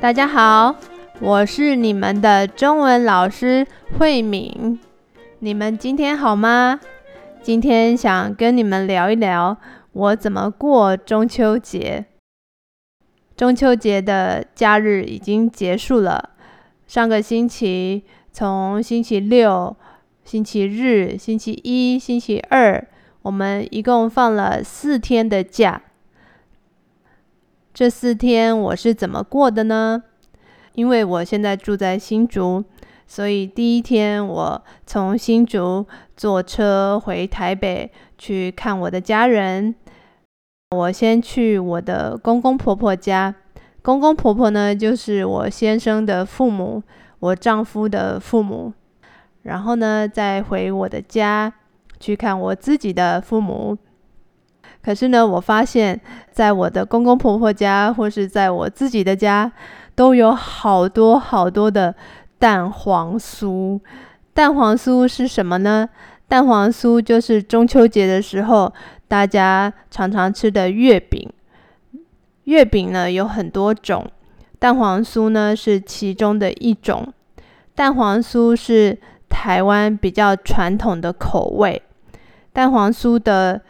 大家好，我是你们的中文老师慧敏。你们今天好吗？今天想跟你们聊一聊我怎么过中秋节。中秋节的假日已经结束了，上个星期从星期六、星期日、星期一、星期二，我们一共放了四天的假。这四天我是怎么过的呢？因为我现在住在新竹，所以第一天我从新竹坐车回台北去看我的家人。我先去我的公公婆婆家，公公婆婆呢，就是我先生的父母，我丈夫的父母。然后呢，再回我的家去看我自己的父母。可是呢，我发现，在我的公公婆婆家，或是在我自己的家，都有好多好多的蛋黄酥。蛋黄酥是什么呢？蛋黄酥就是中秋节的时候大家常常吃的月饼。月饼呢有很多种，蛋黄酥呢是其中的一种。蛋黄酥是台湾比较传统的口味。蛋黄酥的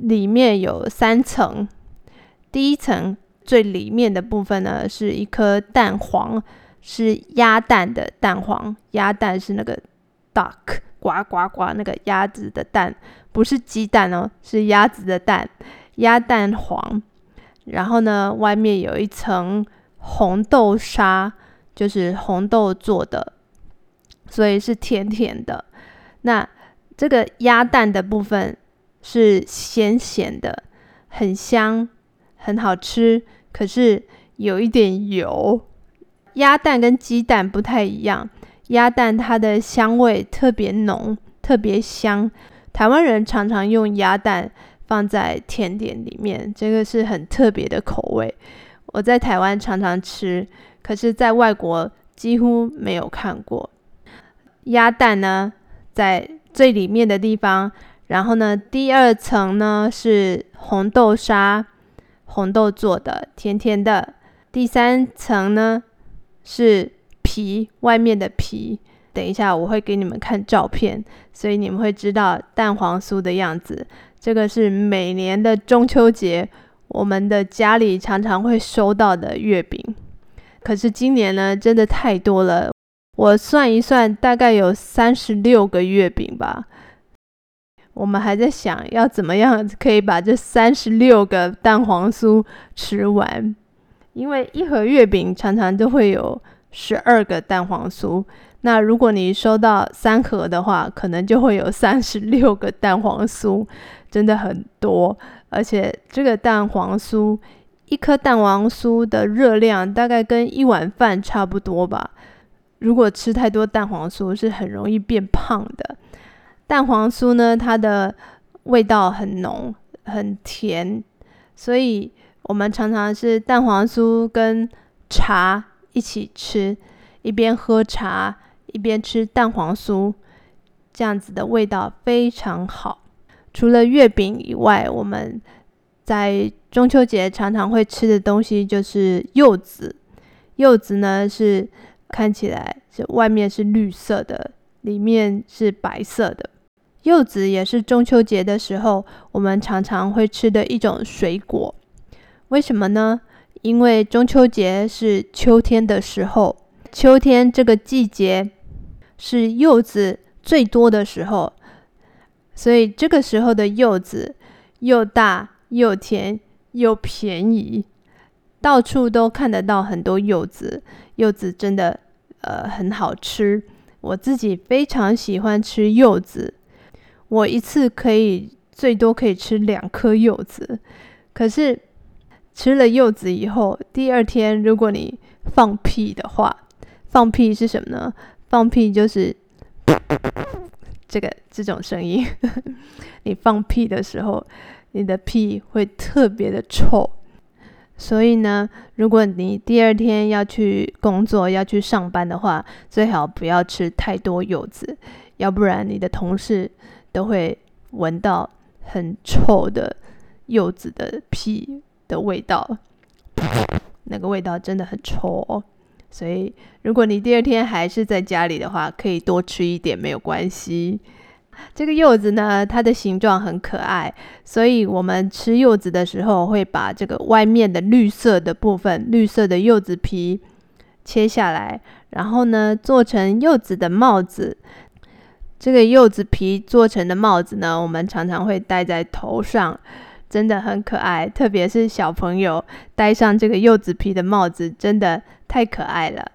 里面有三层，第一层最里面的部分呢，是一颗蛋黄，是鸭蛋的蛋黄。鸭蛋是那个 duck 呱呱呱那个鸭子的蛋，不是鸡蛋哦，是鸭子的蛋，鸭蛋黄。然后呢，外面有一层红豆沙，就是红豆做的，所以是甜甜的。那这个鸭蛋的部分。是咸咸的，很香，很好吃。可是有一点油。鸭蛋跟鸡蛋不太一样，鸭蛋它的香味特别浓，特别香。台湾人常常用鸭蛋放在甜点里面，这个是很特别的口味。我在台湾常常吃，可是在外国几乎没有看过。鸭蛋呢，在最里面的地方。然后呢，第二层呢是红豆沙，红豆做的，甜甜的。第三层呢是皮，外面的皮。等一下我会给你们看照片，所以你们会知道蛋黄酥的样子。这个是每年的中秋节，我们的家里常常会收到的月饼。可是今年呢，真的太多了，我算一算，大概有三十六个月饼吧。我们还在想要怎么样可以把这三十六个蛋黄酥吃完，因为一盒月饼常常都会有十二个蛋黄酥。那如果你收到三盒的话，可能就会有三十六个蛋黄酥，真的很多。而且这个蛋黄酥，一颗蛋黄酥的热量大概跟一碗饭差不多吧。如果吃太多蛋黄酥，是很容易变胖的。蛋黄酥呢，它的味道很浓，很甜，所以我们常常是蛋黄酥跟茶一起吃，一边喝茶一边吃蛋黄酥，这样子的味道非常好。除了月饼以外，我们在中秋节常常会吃的东西就是柚子。柚子呢，是看起来是外面是绿色的，里面是白色的。柚子也是中秋节的时候，我们常常会吃的一种水果。为什么呢？因为中秋节是秋天的时候，秋天这个季节是柚子最多的时候，所以这个时候的柚子又大又甜又便宜，到处都看得到很多柚子。柚子真的呃很好吃，我自己非常喜欢吃柚子。我一次可以最多可以吃两颗柚子，可是吃了柚子以后，第二天如果你放屁的话，放屁是什么呢？放屁就是 这个这种声音。你放屁的时候，你的屁会特别的臭。所以呢，如果你第二天要去工作、要去上班的话，最好不要吃太多柚子，要不然你的同事。都会闻到很臭的柚子的屁的味道，那个味道真的很臭哦。所以如果你第二天还是在家里的话，可以多吃一点，没有关系。这个柚子呢，它的形状很可爱，所以我们吃柚子的时候会把这个外面的绿色的部分，绿色的柚子皮切下来，然后呢做成柚子的帽子。这个柚子皮做成的帽子呢，我们常常会戴在头上，真的很可爱。特别是小朋友戴上这个柚子皮的帽子，真的太可爱了。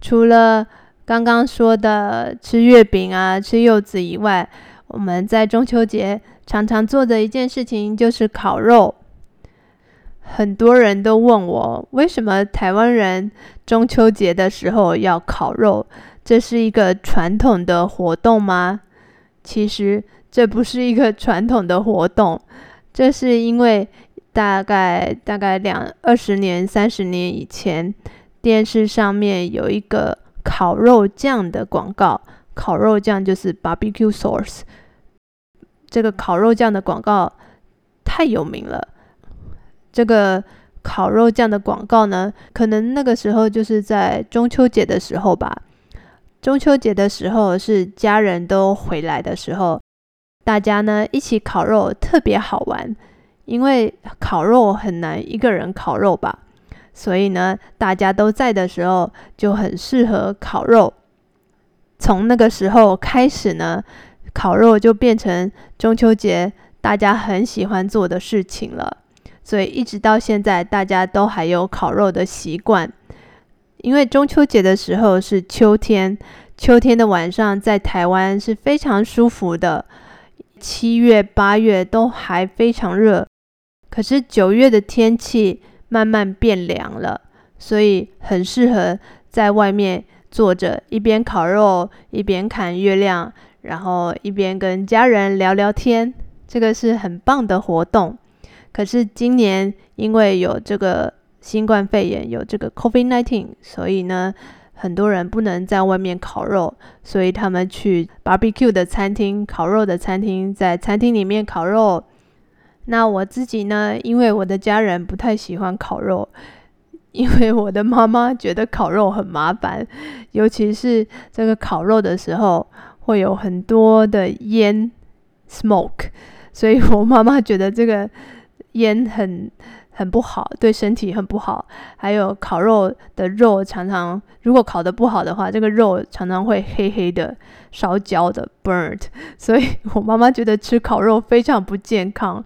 除了刚刚说的吃月饼啊、吃柚子以外，我们在中秋节常常做的一件事情就是烤肉。很多人都问我，为什么台湾人中秋节的时候要烤肉？这是一个传统的活动吗？其实这不是一个传统的活动，这是因为大概大概两二十年、三十年以前，电视上面有一个。烤肉酱的广告，烤肉酱就是 barbecue sauce。这个烤肉酱的广告太有名了。这个烤肉酱的广告呢，可能那个时候就是在中秋节的时候吧。中秋节的时候是家人都回来的时候，大家呢一起烤肉特别好玩，因为烤肉很难一个人烤肉吧。所以呢，大家都在的时候就很适合烤肉。从那个时候开始呢，烤肉就变成中秋节大家很喜欢做的事情了。所以一直到现在，大家都还有烤肉的习惯。因为中秋节的时候是秋天，秋天的晚上在台湾是非常舒服的。七月、八月都还非常热，可是九月的天气。慢慢变凉了，所以很适合在外面坐着，一边烤肉，一边看月亮，然后一边跟家人聊聊天。这个是很棒的活动。可是今年因为有这个新冠肺炎，有这个 COVID-19，所以呢，很多人不能在外面烤肉，所以他们去 barbecue 的餐厅、烤肉的餐厅，在餐厅里面烤肉。那我自己呢？因为我的家人不太喜欢烤肉，因为我的妈妈觉得烤肉很麻烦，尤其是这个烤肉的时候会有很多的烟 （smoke），所以我妈妈觉得这个烟很很不好，对身体很不好。还有烤肉的肉常常如果烤得不好的话，这个肉常常会黑黑的、烧焦的 （burnt），所以我妈妈觉得吃烤肉非常不健康。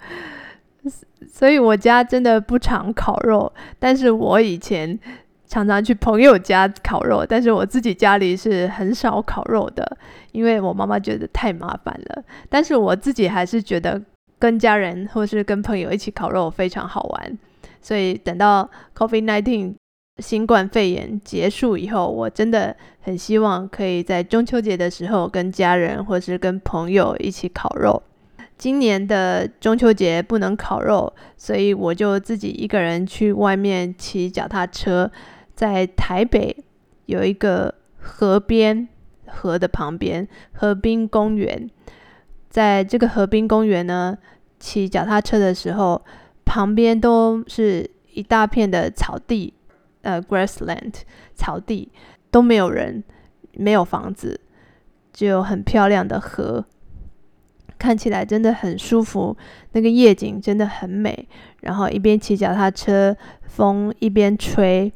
所以我家真的不常烤肉，但是我以前常常去朋友家烤肉，但是我自己家里是很少烤肉的，因为我妈妈觉得太麻烦了。但是我自己还是觉得跟家人或是跟朋友一起烤肉非常好玩。所以等到 COVID-19 新冠肺炎结束以后，我真的很希望可以在中秋节的时候跟家人或是跟朋友一起烤肉。今年的中秋节不能烤肉，所以我就自己一个人去外面骑脚踏车，在台北有一个河边，河的旁边河滨公园，在这个河滨公园呢，骑脚踏车的时候，旁边都是一大片的草地，呃，grassland 草地，都没有人，没有房子，只有很漂亮的河。看起来真的很舒服，那个夜景真的很美。然后一边骑脚踏车，风一边吹，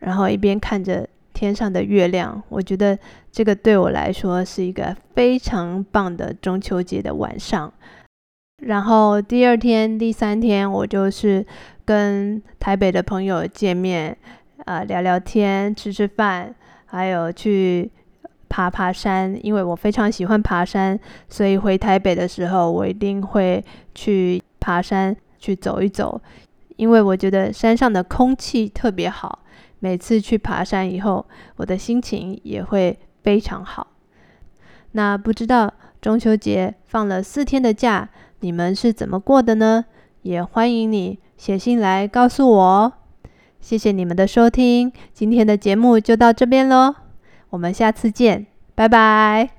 然后一边看着天上的月亮，我觉得这个对我来说是一个非常棒的中秋节的晚上。然后第二天、第三天，我就是跟台北的朋友见面，啊、聊聊天，吃吃饭，还有去。爬爬山，因为我非常喜欢爬山，所以回台北的时候，我一定会去爬山，去走一走。因为我觉得山上的空气特别好，每次去爬山以后，我的心情也会非常好。那不知道中秋节放了四天的假，你们是怎么过的呢？也欢迎你写信来告诉我哦。谢谢你们的收听，今天的节目就到这边喽。我们下次见，拜拜。